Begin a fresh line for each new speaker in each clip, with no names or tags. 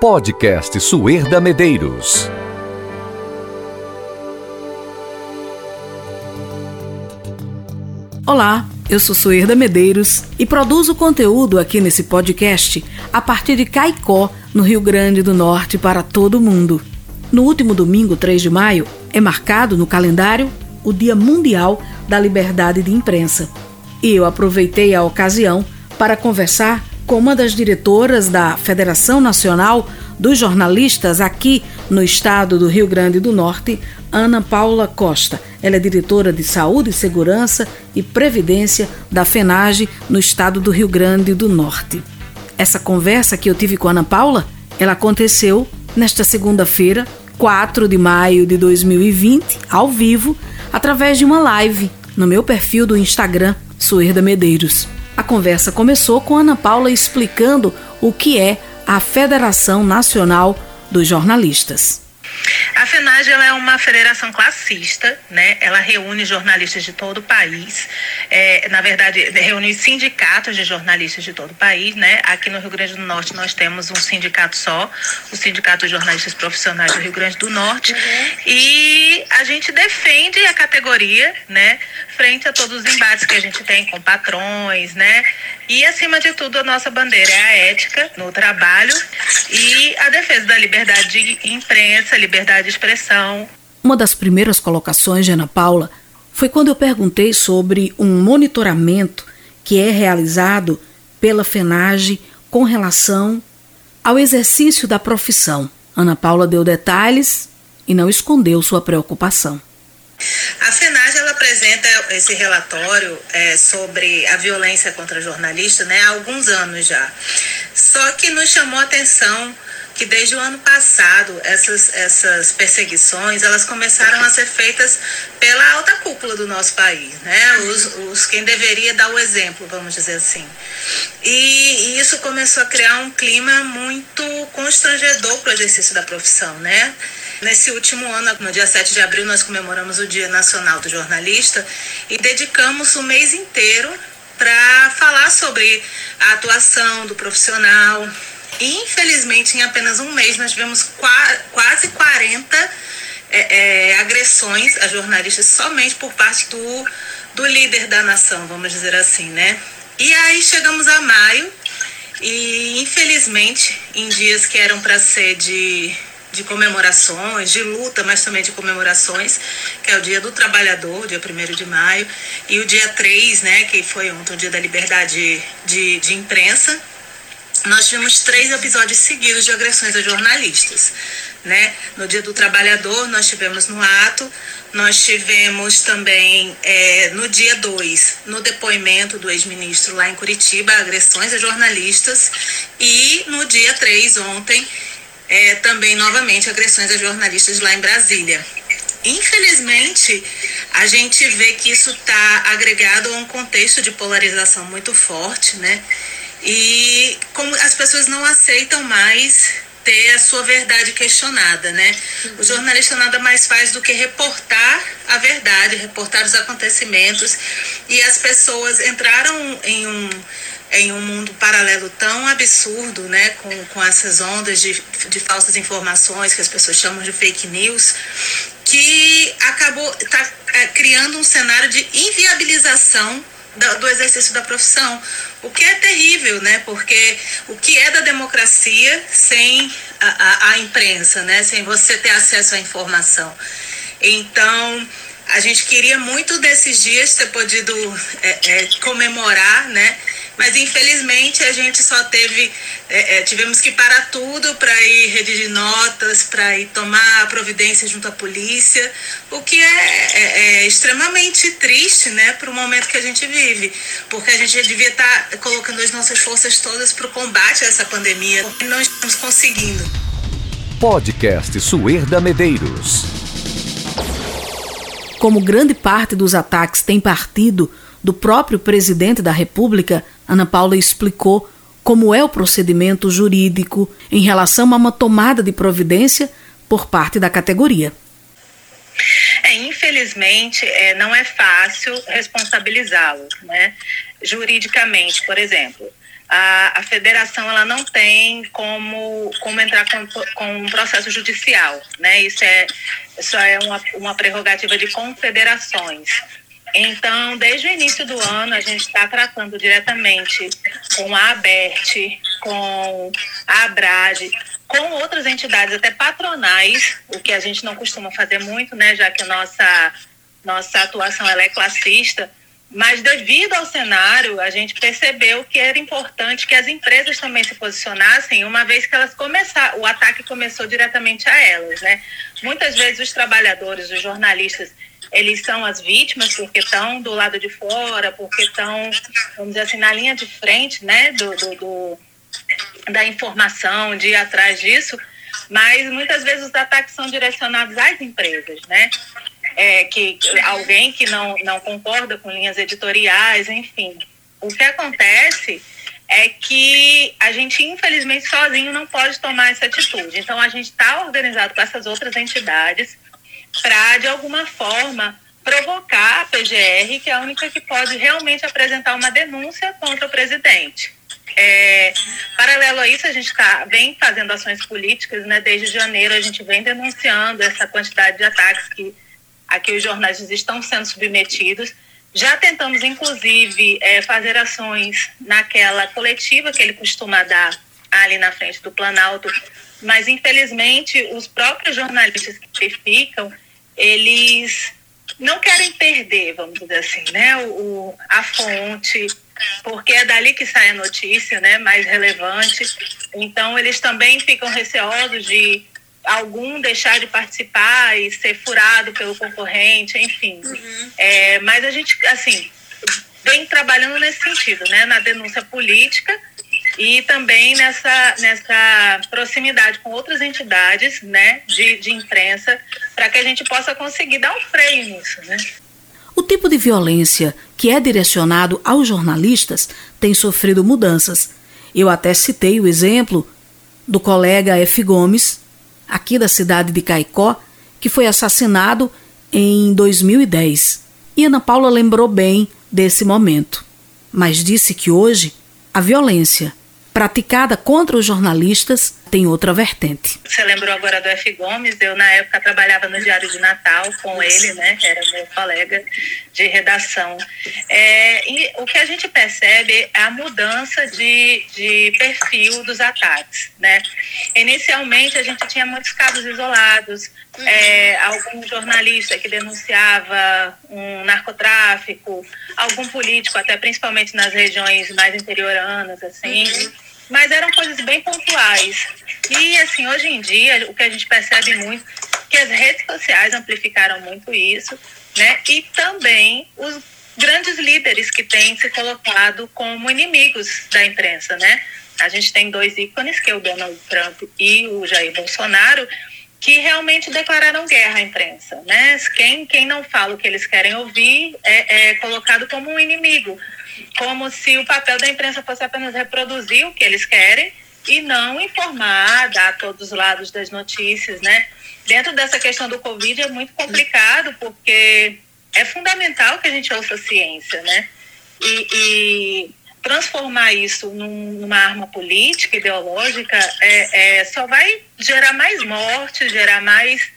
Podcast Suerda Medeiros.
Olá, eu sou Suerda Medeiros e produzo conteúdo aqui nesse podcast a partir de Caicó, no Rio Grande do Norte, para todo mundo. No último domingo, 3 de maio, é marcado no calendário o Dia Mundial da Liberdade de Imprensa. E eu aproveitei a ocasião para conversar com uma das diretoras da Federação Nacional dos Jornalistas aqui no estado do Rio Grande do Norte, Ana Paula Costa. Ela é diretora de Saúde, Segurança e Previdência da FENAGE no estado do Rio Grande do Norte. Essa conversa que eu tive com Ana Paula, ela aconteceu nesta segunda-feira, 4 de maio de 2020, ao vivo, através de uma live no meu perfil do Instagram, Suerda Medeiros. A conversa começou com Ana Paula explicando o que é a Federação Nacional dos Jornalistas.
A FENAGE é uma federação classista, né? ela reúne jornalistas de todo o país, é, na verdade, reúne sindicatos de jornalistas de todo o país. Né? Aqui no Rio Grande do Norte nós temos um sindicato só, o Sindicato de Jornalistas Profissionais do Rio Grande do Norte, uhum. e a gente defende a categoria né? frente a todos os embates que a gente tem com patrões, né? E, acima de tudo, a nossa bandeira é a ética no trabalho e a defesa da liberdade de imprensa, liberdade de expressão.
Uma das primeiras colocações de Ana Paula foi quando eu perguntei sobre um monitoramento que é realizado pela FENAGE com relação ao exercício da profissão. Ana Paula deu detalhes e não escondeu sua preocupação.
A FENAGE ela apresenta esse relatório é, sobre a violência contra jornalistas né, há alguns anos já. Só que nos chamou a atenção que desde o ano passado essas, essas perseguições elas começaram a ser feitas pela alta cúpula do nosso país, né? Os, os quem deveria dar o exemplo, vamos dizer assim. E, e isso começou a criar um clima muito constrangedor para o exercício da profissão, né? Nesse último ano, no dia 7 de abril, nós comemoramos o Dia Nacional do Jornalista e dedicamos o mês inteiro para falar sobre a atuação do profissional. E, infelizmente, em apenas um mês, nós tivemos quase 40 é, é, agressões a jornalistas somente por parte do, do líder da nação, vamos dizer assim, né? E aí chegamos a maio e, infelizmente, em dias que eram para ser de de comemorações, de luta, mas também de comemorações, que é o Dia do Trabalhador, dia 1 de maio, e o dia 3, né, que foi ontem o Dia da Liberdade de, de Imprensa. Nós tivemos três episódios seguidos de agressões a jornalistas. Né? No Dia do Trabalhador, nós tivemos no ato, nós tivemos também é, no dia 2, no depoimento do ex-ministro lá em Curitiba, agressões a jornalistas, e no dia 3, ontem, é, também novamente agressões a jornalistas lá em Brasília. Infelizmente, a gente vê que isso está agregado a um contexto de polarização muito forte, né? E como as pessoas não aceitam mais ter a sua verdade questionada, né? O jornalista nada mais faz do que reportar a verdade, reportar os acontecimentos e as pessoas entraram em um em um mundo paralelo tão absurdo, né, com, com essas ondas de, de falsas informações que as pessoas chamam de fake news, que acabou tá, é, criando um cenário de inviabilização do, exercício da profissão, o que é terrível, né, porque o que é da democracia sem a, a, a imprensa, né, sem você ter acesso à informação. Então, a gente queria muito desses dias ter podido é, é, comemorar, né? Mas infelizmente a gente só teve, é, é tivemos que parar tudo para ir redigir notas, para ir tomar providência junto à polícia, o que é, é, é extremamente triste, né? Para o momento que a gente vive, porque a gente devia estar tá colocando as nossas forças todas para o combate a essa pandemia e não estamos conseguindo.
Podcast Suerda Medeiros
como grande parte dos ataques tem partido do próprio presidente da República, Ana Paula explicou como é o procedimento jurídico em relação a uma tomada de providência por parte da categoria.
É, infelizmente, é, não é fácil responsabilizá-los, né? Juridicamente, por exemplo. a, a federação ela não tem como, como entrar com, com um processo judicial, né? Isso é, isso é uma, uma prerrogativa de confederações. Então, desde o início do ano, a gente está tratando diretamente com a ABERT, com a ABRAD, com outras entidades, até patronais, o que a gente não costuma fazer muito, né, já que a nossa, nossa atuação ela é classista, mas devido ao cenário, a gente percebeu que era importante que as empresas também se posicionassem, uma vez que elas começaram, o ataque começou diretamente a elas, né? Muitas vezes os trabalhadores, os jornalistas, eles são as vítimas porque estão do lado de fora, porque estão, vamos dizer assim, na linha de frente, né, do, do, do da informação, de ir atrás disso, mas muitas vezes os ataques são direcionados às empresas, né? é, que alguém que não, não concorda com linhas editoriais, enfim. O que acontece é que a gente, infelizmente, sozinho não pode tomar essa atitude. Então, a gente está organizado com essas outras entidades para, de alguma forma, provocar a PGR, que é a única que pode realmente apresentar uma denúncia contra o presidente. É, paralelo a isso, a gente tá, vem fazendo ações políticas, né? Desde janeiro a gente vem denunciando essa quantidade de ataques que a que os jornalistas estão sendo submetidos. Já tentamos, inclusive, é, fazer ações naquela coletiva que ele costuma dar ali na frente do Planalto, mas infelizmente os próprios jornalistas que ficam, eles não querem perder, vamos dizer assim, né, o, a fonte, porque é dali que sai a notícia, né, mais relevante. Então eles também ficam receosos de algum deixar de participar e ser furado pelo concorrente, enfim. Uhum. É, mas a gente, assim, vem trabalhando nesse sentido, né? Na denúncia política e também nessa, nessa proximidade com outras entidades, né? De, de imprensa, para que a gente possa conseguir dar um freio nisso, né?
O tipo de violência que é direcionado aos jornalistas tem sofrido mudanças. Eu até citei o exemplo do colega F. Gomes, aqui da cidade de Caicó, que foi assassinado em 2010. E Ana Paula lembrou bem desse momento, mas disse que hoje a violência praticada contra os jornalistas tem outra vertente.
Você lembrou agora do F. Gomes? Eu, na época, trabalhava no Diário de Natal com ele, né? Era meu colega de redação. É, e o que a gente percebe é a mudança de, de perfil dos ataques, né? Inicialmente, a gente tinha muitos casos isolados, é, algum jornalista que denunciava um narcotráfico, algum político, até principalmente nas regiões mais interioranas, assim. Uhum mas eram coisas bem pontuais. E, assim, hoje em dia, o que a gente percebe muito que as redes sociais amplificaram muito isso, né? E também os grandes líderes que têm se colocado como inimigos da imprensa, né? A gente tem dois ícones, que é o Donald Trump e o Jair Bolsonaro, que realmente declararam guerra à imprensa, né? Quem, quem não fala o que eles querem ouvir é, é colocado como um inimigo como se o papel da imprensa fosse apenas reproduzir o que eles querem e não informar, dar todos os lados das notícias, né? Dentro dessa questão do Covid é muito complicado, porque é fundamental que a gente ouça a ciência, né? E, e transformar isso num, numa arma política, ideológica, é, é, só vai gerar mais morte, gerar mais.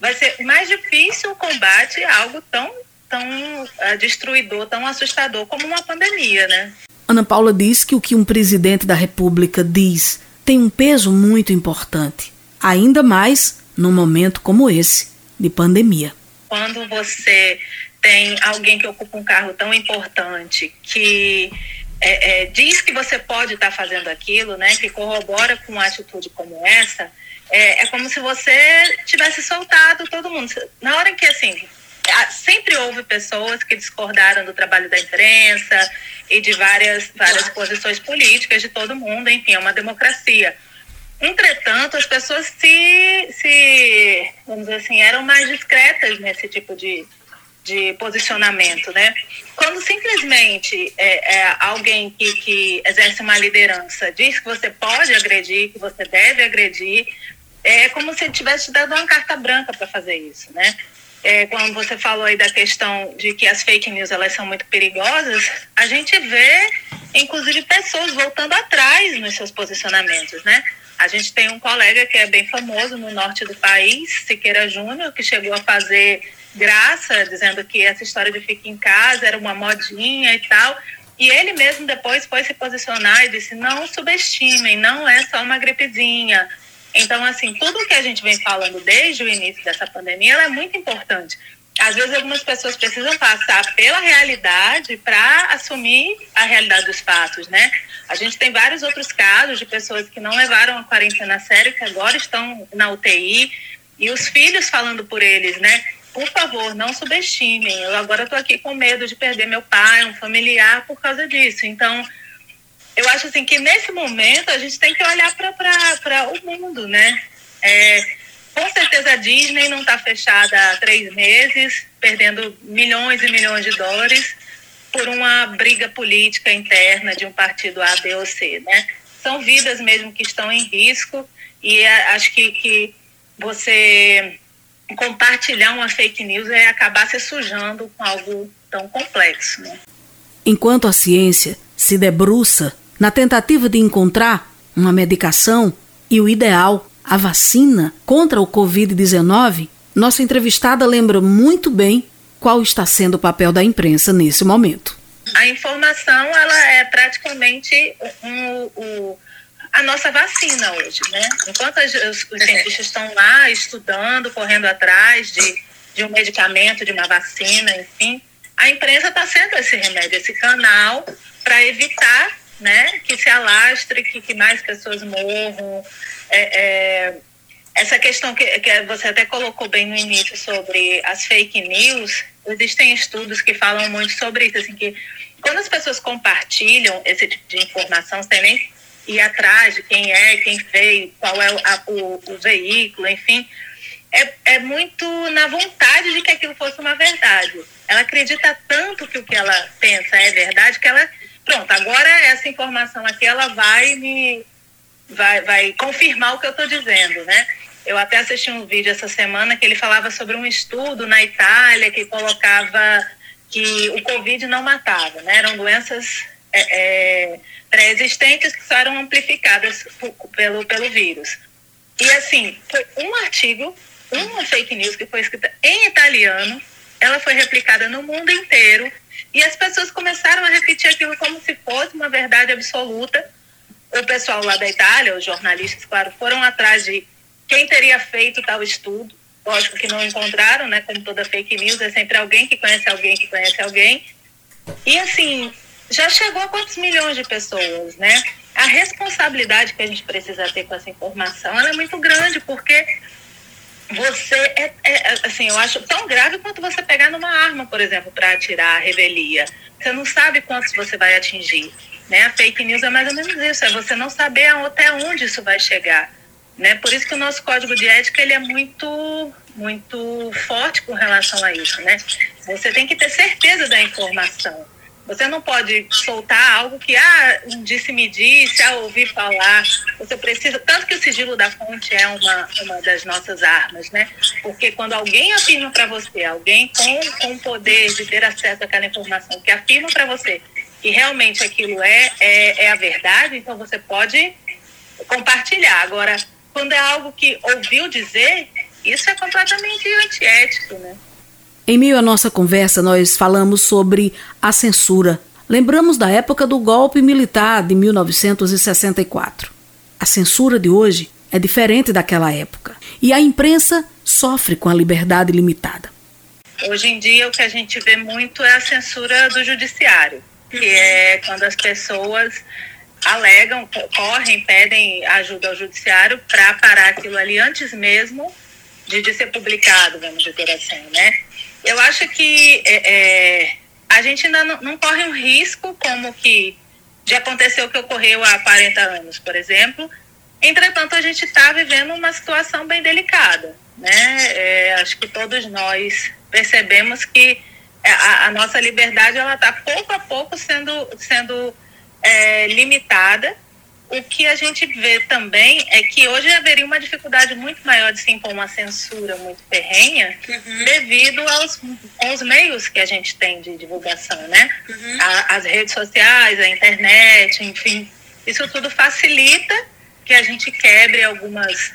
Vai ser mais difícil o combate a algo tão tão uh, destruidor, tão assustador como uma pandemia, né?
Ana Paula diz que o que um presidente da República diz tem um peso muito importante, ainda mais num momento como esse de pandemia.
Quando você tem alguém que ocupa um cargo tão importante que é, é, diz que você pode estar fazendo aquilo, né, que corrobora com uma atitude como essa, é, é como se você tivesse soltado todo mundo. Na hora que assim sempre houve pessoas que discordaram do trabalho da imprensa e de várias, várias posições políticas de todo mundo, enfim, é uma democracia. Entretanto, as pessoas se, se vamos dizer assim, eram mais discretas nesse tipo de, de posicionamento, né? Quando simplesmente é, é, alguém que, que exerce uma liderança diz que você pode agredir, que você deve agredir, é como se ele tivesse te dado uma carta branca para fazer isso, né? É, quando você falou aí da questão de que as fake news elas são muito perigosas, a gente vê, inclusive, pessoas voltando atrás nos seus posicionamentos, né? A gente tem um colega que é bem famoso no norte do país, Siqueira Júnior, que chegou a fazer graça, dizendo que essa história de ficar em casa era uma modinha e tal. E ele mesmo depois foi se posicionar e disse: não subestimem, não é só uma gripezinha. Então, assim, tudo que a gente vem falando desde o início dessa pandemia é muito importante. Às vezes, algumas pessoas precisam passar pela realidade para assumir a realidade dos fatos, né? A gente tem vários outros casos de pessoas que não levaram a quarentena a sério, que agora estão na UTI, e os filhos falando por eles, né? Por favor, não subestimem. Eu agora estou aqui com medo de perder meu pai, um familiar, por causa disso. Então, eu acho assim que nesse momento a gente tem que olhar para o mundo, né? É, com certeza a Disney não está fechada há três meses, perdendo milhões e milhões de dólares por uma briga política interna de um partido A, B ou C, né? São vidas mesmo que estão em risco e é, acho que, que você compartilhar uma fake news é acabar se sujando com algo tão complexo, né?
Enquanto a ciência se debruça na tentativa de encontrar uma medicação e o ideal, a vacina contra o Covid-19, nossa entrevistada lembra muito bem qual está sendo o papel da imprensa nesse momento.
A informação ela é praticamente um, um, a nossa vacina hoje, né? Enquanto os, os cientistas estão lá estudando, correndo atrás de, de um medicamento, de uma vacina, enfim, a imprensa está sendo esse remédio, esse canal para evitar né, que se alastre, que, que mais pessoas morram. É, é, essa questão que, que você até colocou bem no início sobre as fake news, existem estudos que falam muito sobre isso, assim, que quando as pessoas compartilham esse tipo de informação, sem nem ir atrás de quem é, quem fez, qual é a, o, o veículo, enfim, é, é muito na vontade de que aquilo fosse uma verdade. Ela acredita tanto que o que ela pensa é verdade que ela Pronto, agora essa informação aqui ela vai me vai, vai confirmar o que eu estou dizendo, né? Eu até assisti um vídeo essa semana que ele falava sobre um estudo na Itália que colocava que o Covid não matava, né? Eram doenças é, é, pré-existentes que só eram amplificadas pelo, pelo vírus. E assim, foi um artigo, uma fake news que foi escrita em italiano, ela foi replicada no mundo inteiro e as pessoas começaram a repetir aquilo como se fosse uma verdade absoluta. O pessoal lá da Itália, os jornalistas, claro, foram atrás de quem teria feito tal estudo. Lógico que não encontraram, né? Como toda fake news, é sempre alguém que conhece alguém que conhece alguém. E assim, já chegou a quantos milhões de pessoas, né? A responsabilidade que a gente precisa ter com essa informação é muito grande, porque você é, é, assim, eu acho tão grave quanto você pegar numa arma, por exemplo, para atirar a revelia. Você não sabe quantos você vai atingir. Né? A fake news é mais ou menos isso, é você não saber até onde isso vai chegar. Né? Por isso que o nosso código de ética ele é muito, muito forte com relação a isso. Né? Você tem que ter certeza da informação. Você não pode soltar algo que, ah, disse-me disse, ah, ouvi falar. Você precisa, tanto que o sigilo da fonte é uma, uma das nossas armas, né? Porque quando alguém afirma para você, alguém com, com poder de ter acesso àquela informação, que afirma para você que realmente aquilo é, é, é a verdade, então você pode compartilhar. Agora, quando é algo que ouviu dizer, isso é completamente antiético, né?
Em meio à nossa conversa, nós falamos sobre a censura. Lembramos da época do golpe militar de 1964. A censura de hoje é diferente daquela época e a imprensa sofre com a liberdade limitada.
Hoje em dia, o que a gente vê muito é a censura do judiciário, que é quando as pessoas alegam, correm, pedem ajuda ao judiciário para parar aquilo ali antes mesmo de, de ser publicado, vamos dizer assim, né? Eu acho que é, é, a gente ainda não, não, corre um risco como que já aconteceu o que ocorreu há 40 anos, por exemplo. Entretanto, a gente está vivendo uma situação bem delicada, né? É, acho que todos nós percebemos que a, a nossa liberdade está pouco a pouco sendo, sendo é, limitada o que a gente vê também é que hoje haveria uma dificuldade muito maior de se impor uma censura muito ferrenha uhum. devido aos, aos meios que a gente tem de divulgação, né? Uhum. A, as redes sociais, a internet, enfim. Isso tudo facilita que a gente quebre algumas,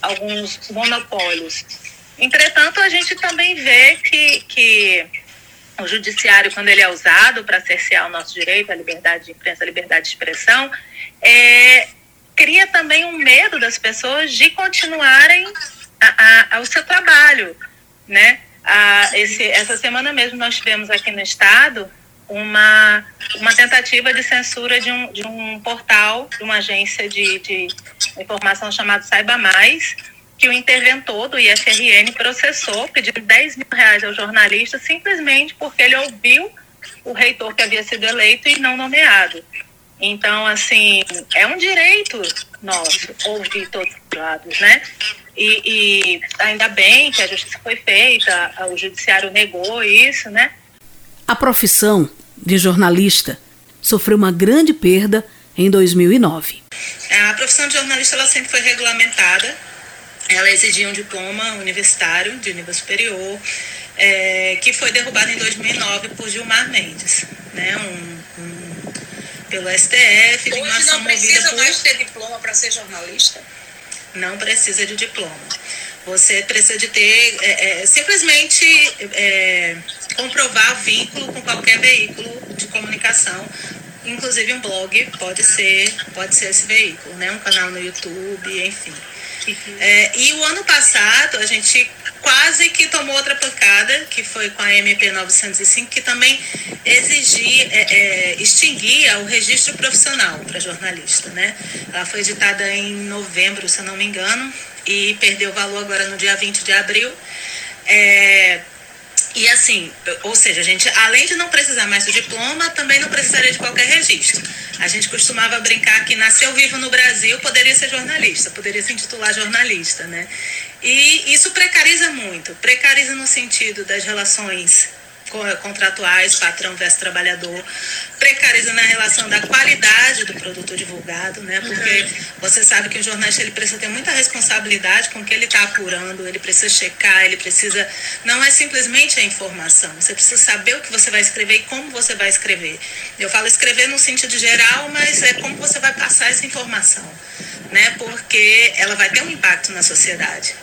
alguns monopólios. Entretanto, a gente também vê que, que o judiciário, quando ele é usado para cercear o nosso direito à liberdade de imprensa, à liberdade de expressão, é, cria também um medo das pessoas de continuarem a, a, seu trabalho, né? A, esse, essa semana mesmo nós tivemos aqui no estado uma, uma tentativa de censura de um, de um portal, de uma agência de, de informação chamada Saiba Mais, que o interventor do IFRN processou, pedindo 10 mil reais ao jornalista simplesmente porque ele ouviu o reitor que havia sido eleito e não nomeado. Então, assim, é um direito nosso ouvir todos os lados, né? E, e ainda bem que a justiça foi feita, o judiciário negou isso, né?
A profissão de jornalista sofreu uma grande perda em 2009.
A profissão de jornalista ela sempre foi regulamentada. Ela exigia um diploma universitário de nível superior, é, que foi derrubado em 2009 por Gilmar Mendes, né? Um, um pelo STF.
Hoje uma não precisa por... mais ter diploma para ser jornalista?
Não precisa de diploma. Você precisa de ter é, é, simplesmente é, comprovar vínculo com qualquer veículo de comunicação, inclusive um blog pode ser pode ser esse veículo, né? Um canal no YouTube, enfim. É, e o ano passado a gente quase que tomou outra pancada, que foi com a MP 905, que também exigia, é, é, extinguia o registro profissional para jornalista. Né? Ela foi editada em novembro, se eu não me engano, e perdeu valor agora no dia 20 de abril. É, e assim, ou seja, a gente, além de não precisar mais do diploma, também não precisaria de qualquer registro. A gente costumava brincar que nasceu vivo no Brasil, poderia ser jornalista, poderia se intitular jornalista, né? E isso precariza muito. Precariza no sentido das relações contratuais, patrão versus trabalhador, precariza na relação da qualidade do produto divulgado, né? Porque uhum. você sabe que o jornalista ele precisa ter muita responsabilidade com o que ele está apurando, ele precisa checar, ele precisa. Não é simplesmente a informação, você precisa saber o que você vai escrever e como você vai escrever. Eu falo escrever no sentido geral, mas é como você vai passar essa informação, né? Porque ela vai ter um impacto na sociedade.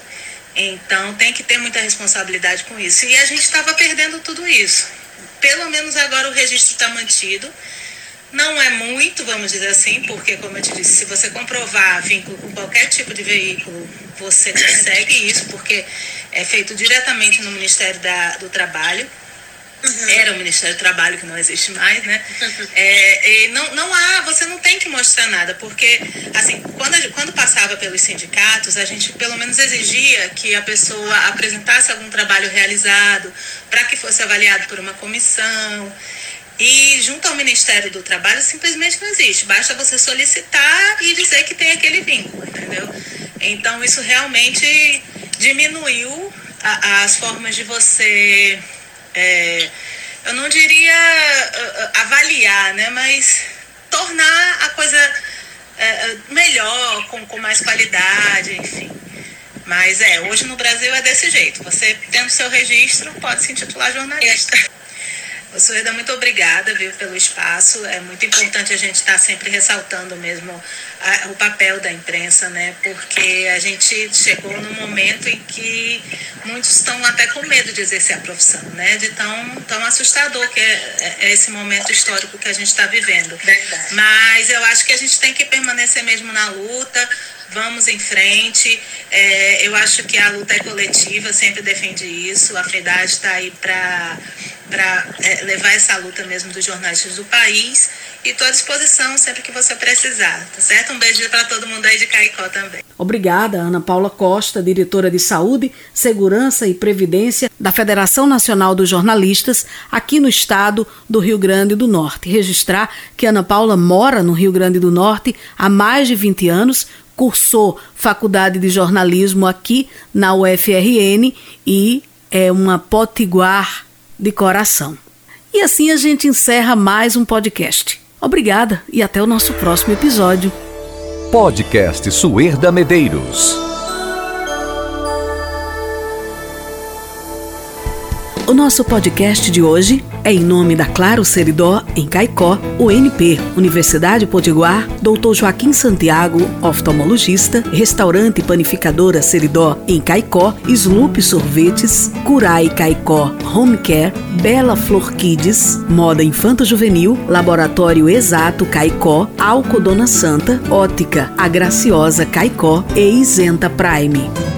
Então tem que ter muita responsabilidade com isso. E a gente estava perdendo tudo isso. Pelo menos agora o registro está mantido. Não é muito, vamos dizer assim, porque, como eu te disse, se você comprovar vínculo com qualquer tipo de veículo, você consegue isso, porque é feito diretamente no Ministério da, do Trabalho. Uhum. Era o Ministério do Trabalho, que não existe mais, né? É, não, não há, você não tem que mostrar nada, porque, assim, quando, quando passava pelos sindicatos, a gente pelo menos exigia que a pessoa apresentasse algum trabalho realizado para que fosse avaliado por uma comissão. E junto ao Ministério do Trabalho simplesmente não existe. Basta você solicitar e dizer que tem aquele vínculo, entendeu? Então isso realmente diminuiu a, as formas de você é, eu não diria uh, avaliar, né, mas tornar a coisa uh, melhor, com, com mais qualidade, enfim. Mas é, hoje no Brasil é desse jeito. Você tendo seu registro, pode se intitular jornalista. Sueda, muito obrigada, viu, pelo espaço. É muito importante a gente estar tá sempre ressaltando mesmo a, o papel da imprensa, né? Porque a gente chegou num momento em que muitos estão até com medo de exercer a profissão, né? De tão, tão assustador que é, é esse momento histórico que a gente está vivendo. Verdade. Mas eu acho que a gente tem que permanecer mesmo na luta, vamos em frente. É, eu acho que a luta é coletiva, sempre defende isso. A FEDAD está aí para é, levar essa luta mesmo dos jornalistas do país. E estou à disposição sempre que você precisar, tá certo? Um beijo para todo mundo aí de Caicó também.
Obrigada, Ana Paula Costa, diretora de Saúde, Segurança e Previdência da Federação Nacional dos Jornalistas, aqui no estado do Rio Grande do Norte. Registrar que Ana Paula mora no Rio Grande do Norte há mais de 20 anos, cursou faculdade de jornalismo aqui na UFRN e é uma potiguar de coração. E assim a gente encerra mais um podcast. Obrigada e até o nosso próximo episódio.
Podcast Suerda Medeiros.
O nosso podcast de hoje é em nome da Claro Seridó, em Caicó, UNP, Universidade Potiguar, Dr. Joaquim Santiago, oftalmologista, Restaurante Panificadora Seridó, em Caicó, Sloop Sorvetes, Curai Caicó Home Care, Bela Flor Kids, Moda Infanto Juvenil, Laboratório Exato Caicó, Alcodona Santa, Ótica A Graciosa Caicó e Isenta Prime.